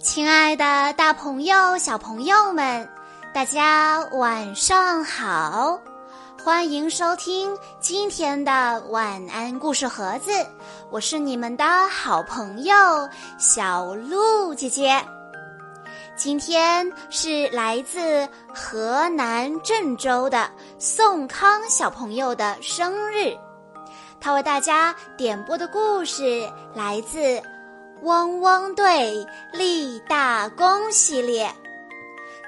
亲爱的，大朋友、小朋友们，大家晚上好！欢迎收听今天的晚安故事盒子，我是你们的好朋友小鹿姐姐。今天是来自河南郑州的宋康小朋友的生日，他为大家点播的故事来自《汪汪队立大功》系列。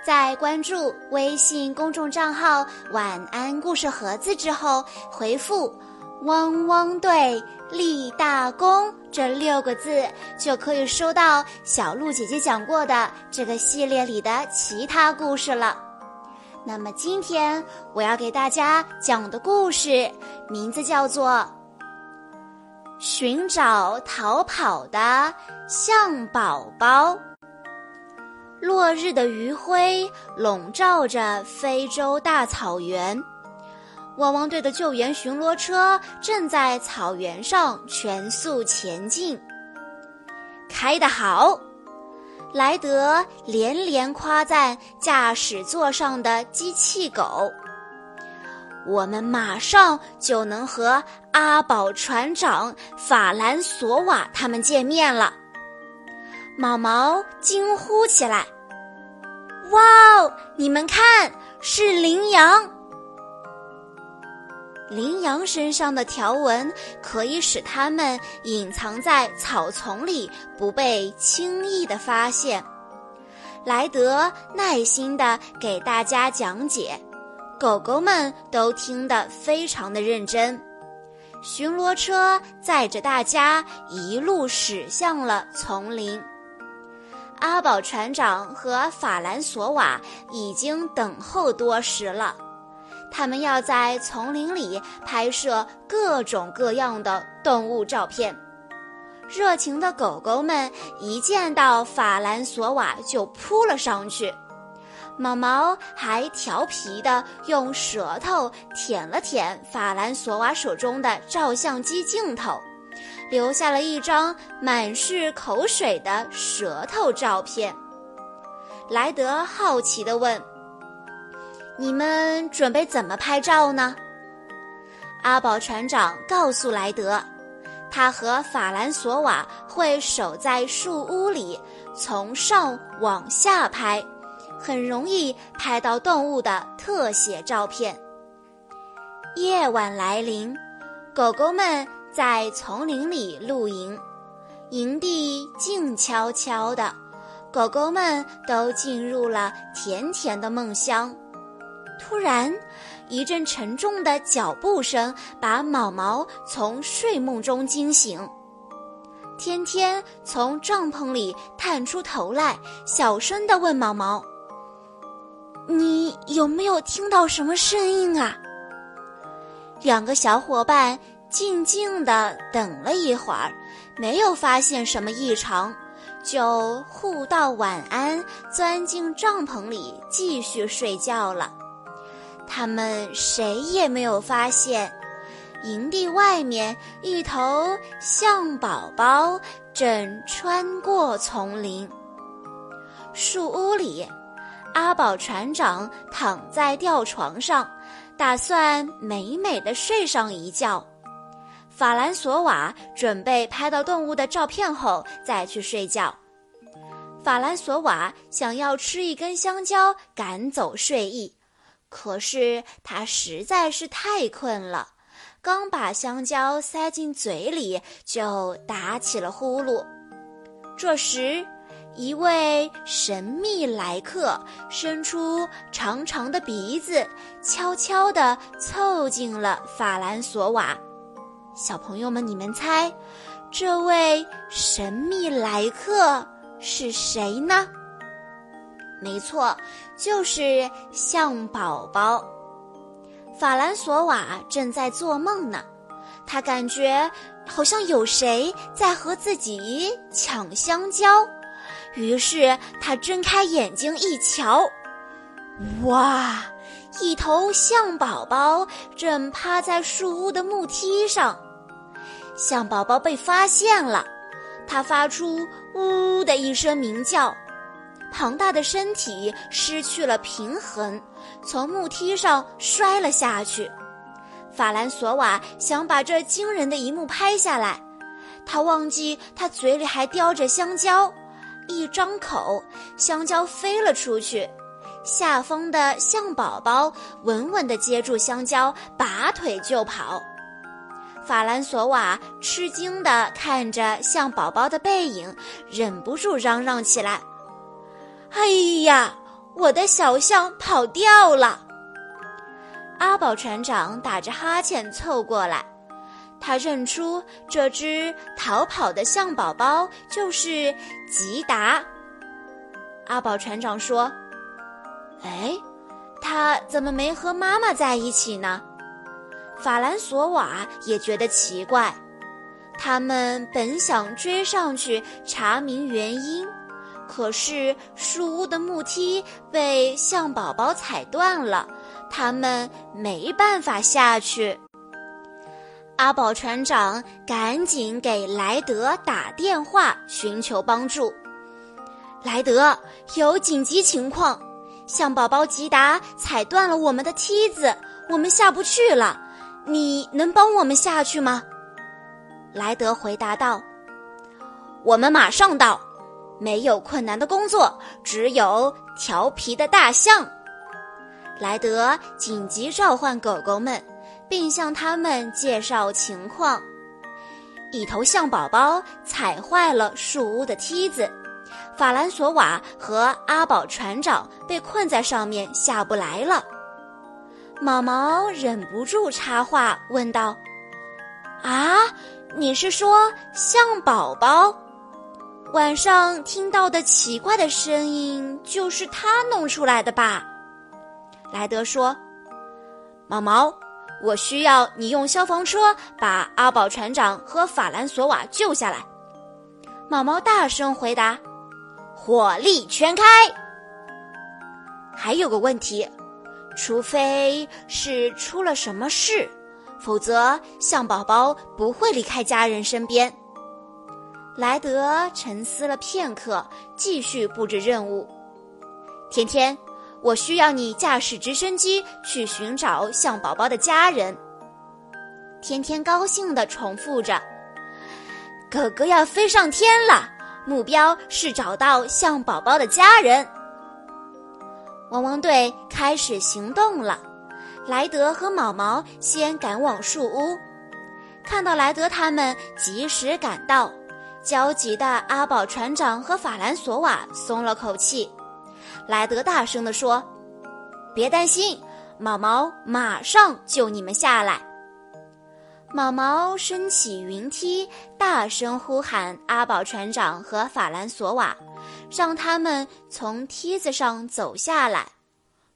在关注微信公众账号“晚安故事盒子”之后，回复“汪汪队立大功”这六个字，就可以收到小鹿姐姐讲过的这个系列里的其他故事了。那么今天我要给大家讲的故事名字叫做《寻找逃跑的象宝宝》。落日的余晖笼罩着非洲大草原，汪汪队的救援巡逻车正在草原上全速前进。开得好！莱德连连夸赞驾驶座上的机器狗。我们马上就能和阿宝船长、法兰索瓦他们见面了。毛毛惊呼起来：“哇哦！你们看，是羚羊！羚羊身上的条纹可以使它们隐藏在草丛里，不被轻易的发现。”莱德耐心的给大家讲解，狗狗们都听得非常的认真。巡逻车载着大家一路驶向了丛林。阿宝船长和法兰索瓦已经等候多时了，他们要在丛林里拍摄各种各样的动物照片。热情的狗狗们一见到法兰索瓦就扑了上去，毛毛还调皮地用舌头舔了舔法兰索瓦手中的照相机镜头。留下了一张满是口水的舌头照片。莱德好奇地问：“你们准备怎么拍照呢？”阿宝船长告诉莱德：“他和法兰索瓦会守在树屋里，从上往下拍，很容易拍到动物的特写照片。”夜晚来临，狗狗们。在丛林里露营，营地静悄悄的，狗狗们都进入了甜甜的梦乡。突然，一阵沉重的脚步声把毛毛从睡梦中惊醒。天天从帐篷里探出头来，小声地问毛毛：“你有没有听到什么声音啊？”两个小伙伴。静静地等了一会儿，没有发现什么异常，就互道晚安，钻进帐篷里继续睡觉了。他们谁也没有发现，营地外面一头象宝宝正穿过丛林。树屋里，阿宝船长躺在吊床上，打算美美的睡上一觉。法兰索瓦准备拍到动物的照片后再去睡觉。法兰索瓦想要吃一根香蕉赶走睡意，可是他实在是太困了，刚把香蕉塞进嘴里就打起了呼噜。这时，一位神秘来客伸出长长的鼻子，悄悄地凑近了法兰索瓦。小朋友们，你们猜，这位神秘来客是谁呢？没错，就是象宝宝。法兰索瓦正在做梦呢，他感觉好像有谁在和自己抢香蕉，于是他睁开眼睛一瞧，哇，一头象宝宝正趴在树屋的木梯上。象宝宝被发现了，它发出“呜”的一声鸣叫，庞大的身体失去了平衡，从木梯上摔了下去。法兰索瓦想把这惊人的一幕拍下来，他忘记他嘴里还叼着香蕉，一张口，香蕉飞了出去。下风的象宝宝稳稳地接住香蕉，拔腿就跑。法兰索瓦吃惊地看着象宝宝的背影，忍不住嚷嚷起来：“哎呀，我的小象跑掉了！”阿宝船长打着哈欠凑过来，他认出这只逃跑的象宝宝就是吉达。阿宝船长说：“哎，他怎么没和妈妈在一起呢？”法兰索瓦也觉得奇怪。他们本想追上去查明原因，可是树屋的木梯被象宝宝踩断了。他们没办法下去。阿宝船长赶紧给莱德打电话寻求帮助。莱德，有紧急情况，象宝宝吉达踩断了我们的梯子，我们下不去了。你能帮我们下去吗？莱德回答道：“我们马上到。没有困难的工作，只有调皮的大象。”莱德紧急召唤狗狗们，并向他们介绍情况。一头象宝宝踩坏了树屋的梯子，法兰索瓦和阿宝船长被困在上面下不来了。毛毛忍不住插话问道：“啊，你是说象宝宝晚上听到的奇怪的声音就是他弄出来的吧？”莱德说：“毛毛，我需要你用消防车把阿宝船长和法兰索瓦救下来。”毛毛大声回答：“火力全开。”还有个问题，除非是出了什么事，否则象宝宝不会离开家人身边。莱德沉思了片刻，继续布置任务。天天。我需要你驾驶直升机去寻找象宝宝的家人。天天高兴地重复着：“哥哥要飞上天了，目标是找到象宝宝的家人。”汪汪队开始行动了。莱德和毛毛先赶往树屋，看到莱德他们及时赶到，焦急的阿宝船长和法兰索瓦松了口气。莱德大声地说：“别担心，毛毛马上救你们下来。”毛毛升起云梯，大声呼喊阿宝船长和法兰索瓦，让他们从梯子上走下来。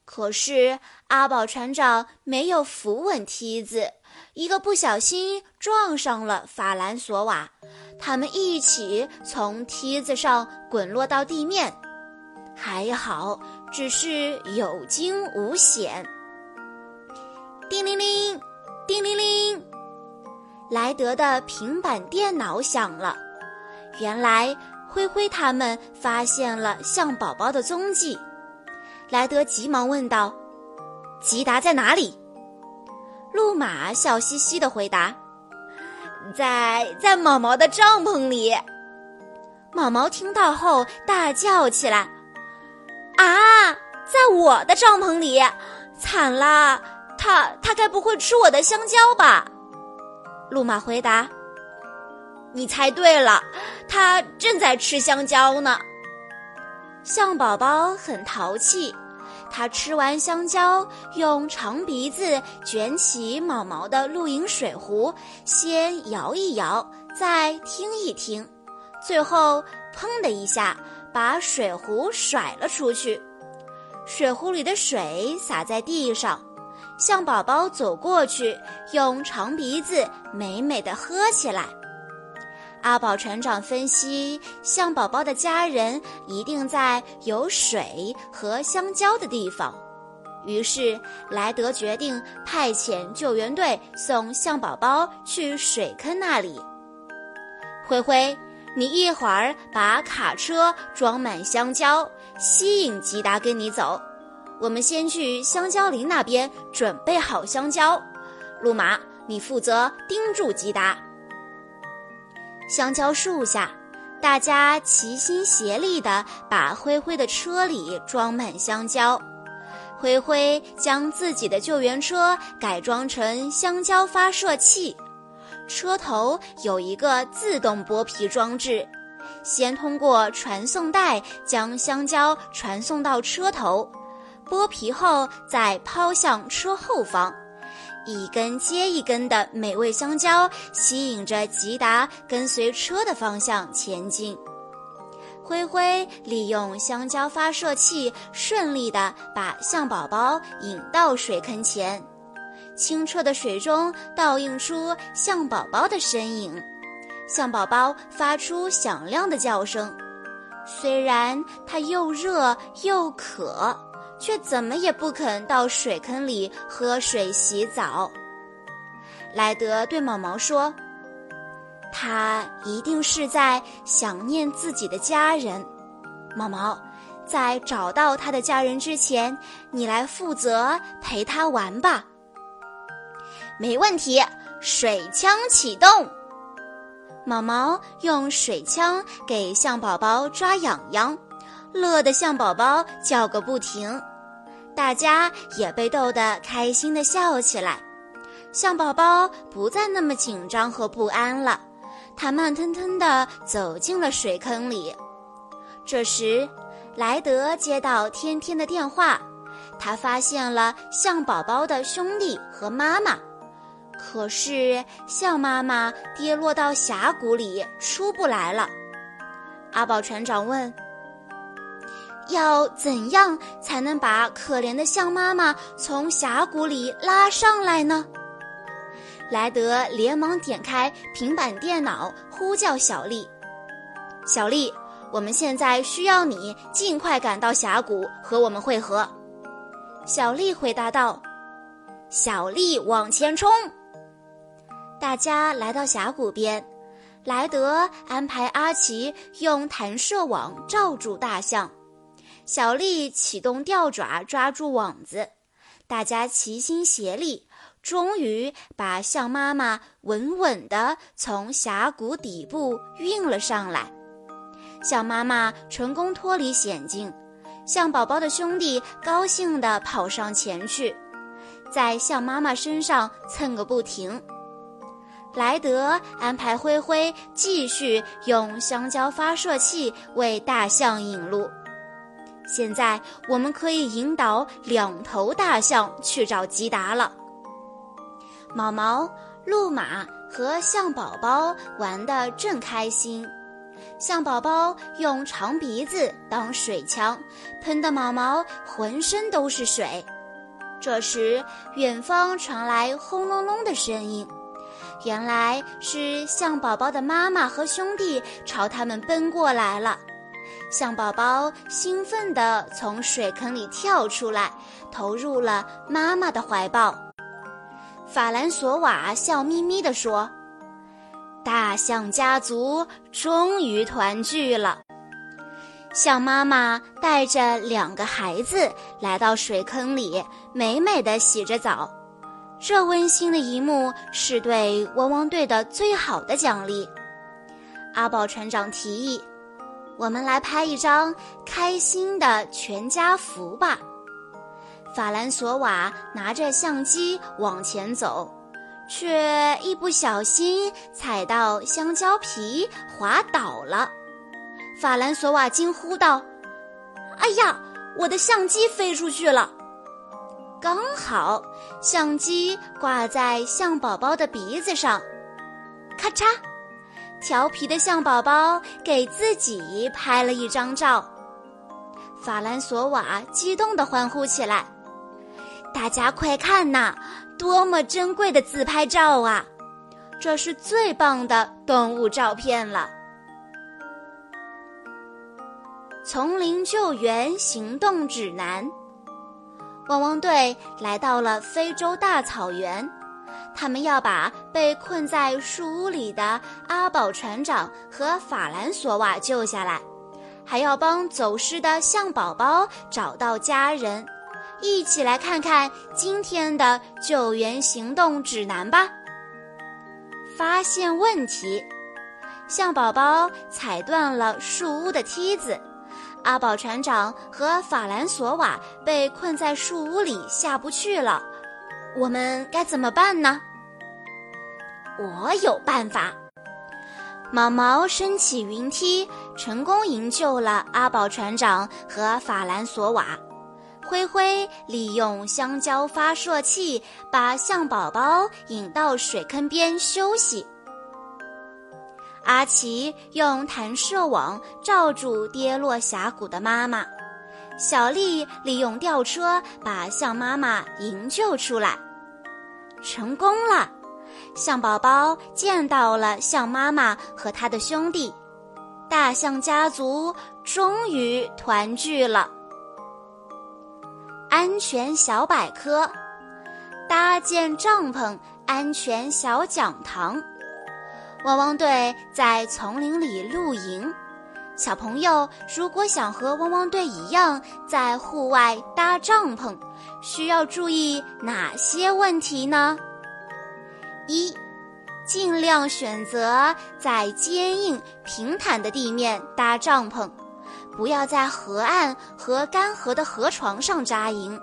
可是阿宝船长没有扶稳梯子，一个不小心撞上了法兰索瓦，他们一起从梯子上滚落到地面。还好，只是有惊无险。叮铃铃，叮铃铃，莱德的平板电脑响了。原来灰灰他们发现了象宝宝的踪迹。莱德急忙问道：“吉达在哪里？”路马笑嘻嘻的回答：“在在毛毛的帐篷里。”毛毛听到后大叫起来。啊，在我的帐篷里，惨了！他他该不会吃我的香蕉吧？路马回答：“你猜对了，他正在吃香蕉呢。”象宝宝很淘气，他吃完香蕉，用长鼻子卷起毛毛的露营水壶，先摇一摇，再听一听，最后砰的一下。把水壶甩了出去，水壶里的水洒在地上。象宝宝走过去，用长鼻子美美的喝起来。阿宝船长分析，象宝宝的家人一定在有水和香蕉的地方，于是莱德决定派遣救援队送象宝宝去水坑那里。灰灰。你一会儿把卡车装满香蕉，吸引吉达跟你走。我们先去香蕉林那边准备好香蕉。路马，你负责盯住吉达。香蕉树下，大家齐心协力地把灰灰的车里装满香蕉。灰灰将自己的救援车改装成香蕉发射器，车头有一个自动剥皮装置，先通过传送带将香蕉传送到车头，剥皮后再抛向车后方。一根接一根的美味香蕉吸引着吉达跟随车的方向前进。灰灰利用香蕉发射器，顺利地把象宝宝引到水坑前。清澈的水中倒映出象宝宝的身影，象宝宝发出响亮的叫声。虽然它又热又渴。却怎么也不肯到水坑里喝水洗澡。莱德对毛毛说：“他一定是在想念自己的家人。”毛毛，在找到他的家人之前，你来负责陪他玩吧。没问题，水枪启动。毛毛用水枪给象宝宝抓痒痒。乐得象宝宝叫个不停，大家也被逗得开心的笑起来。象宝宝不再那么紧张和不安了，他慢吞吞地走进了水坑里。这时，莱德接到天天的电话，他发现了象宝宝的兄弟和妈妈，可是象妈妈跌落到峡谷里出不来了。阿宝船长问。要怎样才能把可怜的象妈妈从峡谷里拉上来呢？莱德连忙点开平板电脑，呼叫小丽：“小丽，我们现在需要你尽快赶到峡谷和我们会合。”小丽回答道：“小丽往前冲！”大家来到峡谷边，莱德安排阿奇用弹射网罩住大象。小丽启动吊爪抓住网子，大家齐心协力，终于把象妈妈稳稳地从峡谷底部运了上来。象妈妈成功脱离险境，象宝宝的兄弟高兴地跑上前去，在象妈妈身上蹭个不停。莱德安排灰灰继续用香蕉发射器为大象引路。现在我们可以引导两头大象去找吉达了。毛毛、鹿马和象宝宝玩得正开心，象宝宝用长鼻子当水枪，喷得毛毛浑身都是水。这时，远方传来轰隆隆的声音，原来是象宝宝的妈妈和兄弟朝他们奔过来了。象宝宝兴奋地从水坑里跳出来，投入了妈妈的怀抱。法兰索瓦笑眯眯地说：“大象家族终于团聚了。”象妈妈带着两个孩子来到水坑里，美美的洗着澡。这温馨的一幕是对汪汪队的最好的奖励。阿宝船长提议。我们来拍一张开心的全家福吧。法兰索瓦拿着相机往前走，却一不小心踩到香蕉皮，滑倒了。法兰索瓦惊呼道：“哎呀，我的相机飞出去了！”刚好相机挂在象宝宝的鼻子上，咔嚓。调皮的象宝宝给自己拍了一张照，法兰索瓦激动地欢呼起来：“大家快看呐，多么珍贵的自拍照啊！这是最棒的动物照片了。”丛林救援行动指南：汪汪队来到了非洲大草原。他们要把被困在树屋里的阿宝船长和法兰索瓦救下来，还要帮走失的象宝宝找到家人。一起来看看今天的救援行动指南吧。发现问题：象宝宝踩断了树屋的梯子，阿宝船长和法兰索瓦被困在树屋里下不去了。我们该怎么办呢？我有办法。毛毛升起云梯，成功营救了阿宝船长和法兰索瓦。灰灰利用香蕉发射器把象宝宝引到水坑边休息。阿奇用弹射网罩住跌落峡谷的妈妈。小丽利用吊车把象妈妈营救出来，成功了！象宝宝见到了象妈妈和他的兄弟，大象家族终于团聚了。安全小百科：搭建帐篷，安全小讲堂。汪汪队在丛林里露营，小朋友如果想和汪汪队一样在户外搭帐篷，需要注意哪些问题呢？一，尽量选择在坚硬平坦的地面搭帐篷。不要在河岸和干涸的河床上扎营，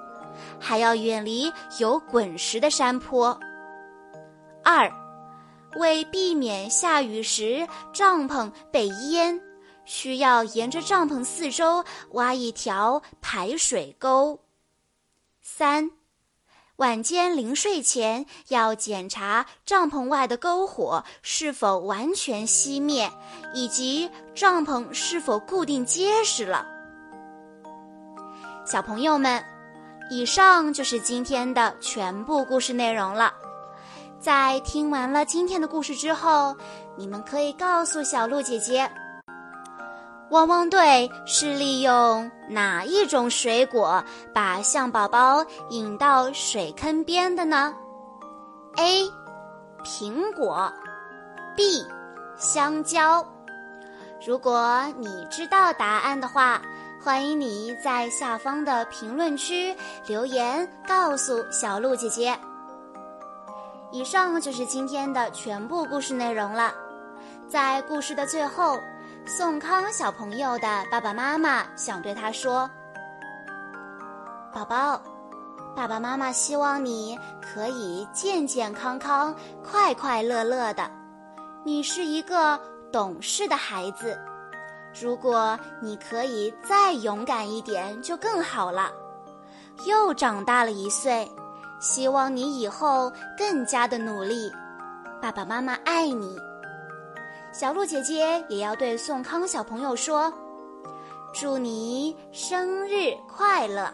还要远离有滚石的山坡。二，为避免下雨时帐篷被淹，需要沿着帐篷四周挖一条排水沟。三。晚间临睡前要检查帐篷外的篝火是否完全熄灭，以及帐篷是否固定结实了。小朋友们，以上就是今天的全部故事内容了。在听完了今天的故事之后，你们可以告诉小鹿姐姐。汪汪队是利用哪一种水果把象宝宝引到水坑边的呢？A. 苹果 B. 香蕉。如果你知道答案的话，欢迎你在下方的评论区留言告诉小鹿姐姐。以上就是今天的全部故事内容了，在故事的最后。宋康小朋友的爸爸妈妈想对他说：“宝宝，爸爸妈妈希望你可以健健康康、快快乐乐的。你是一个懂事的孩子，如果你可以再勇敢一点，就更好了。又长大了一岁，希望你以后更加的努力。爸爸妈妈爱你。”小鹿姐姐也要对宋康小朋友说：“祝你生日快乐！”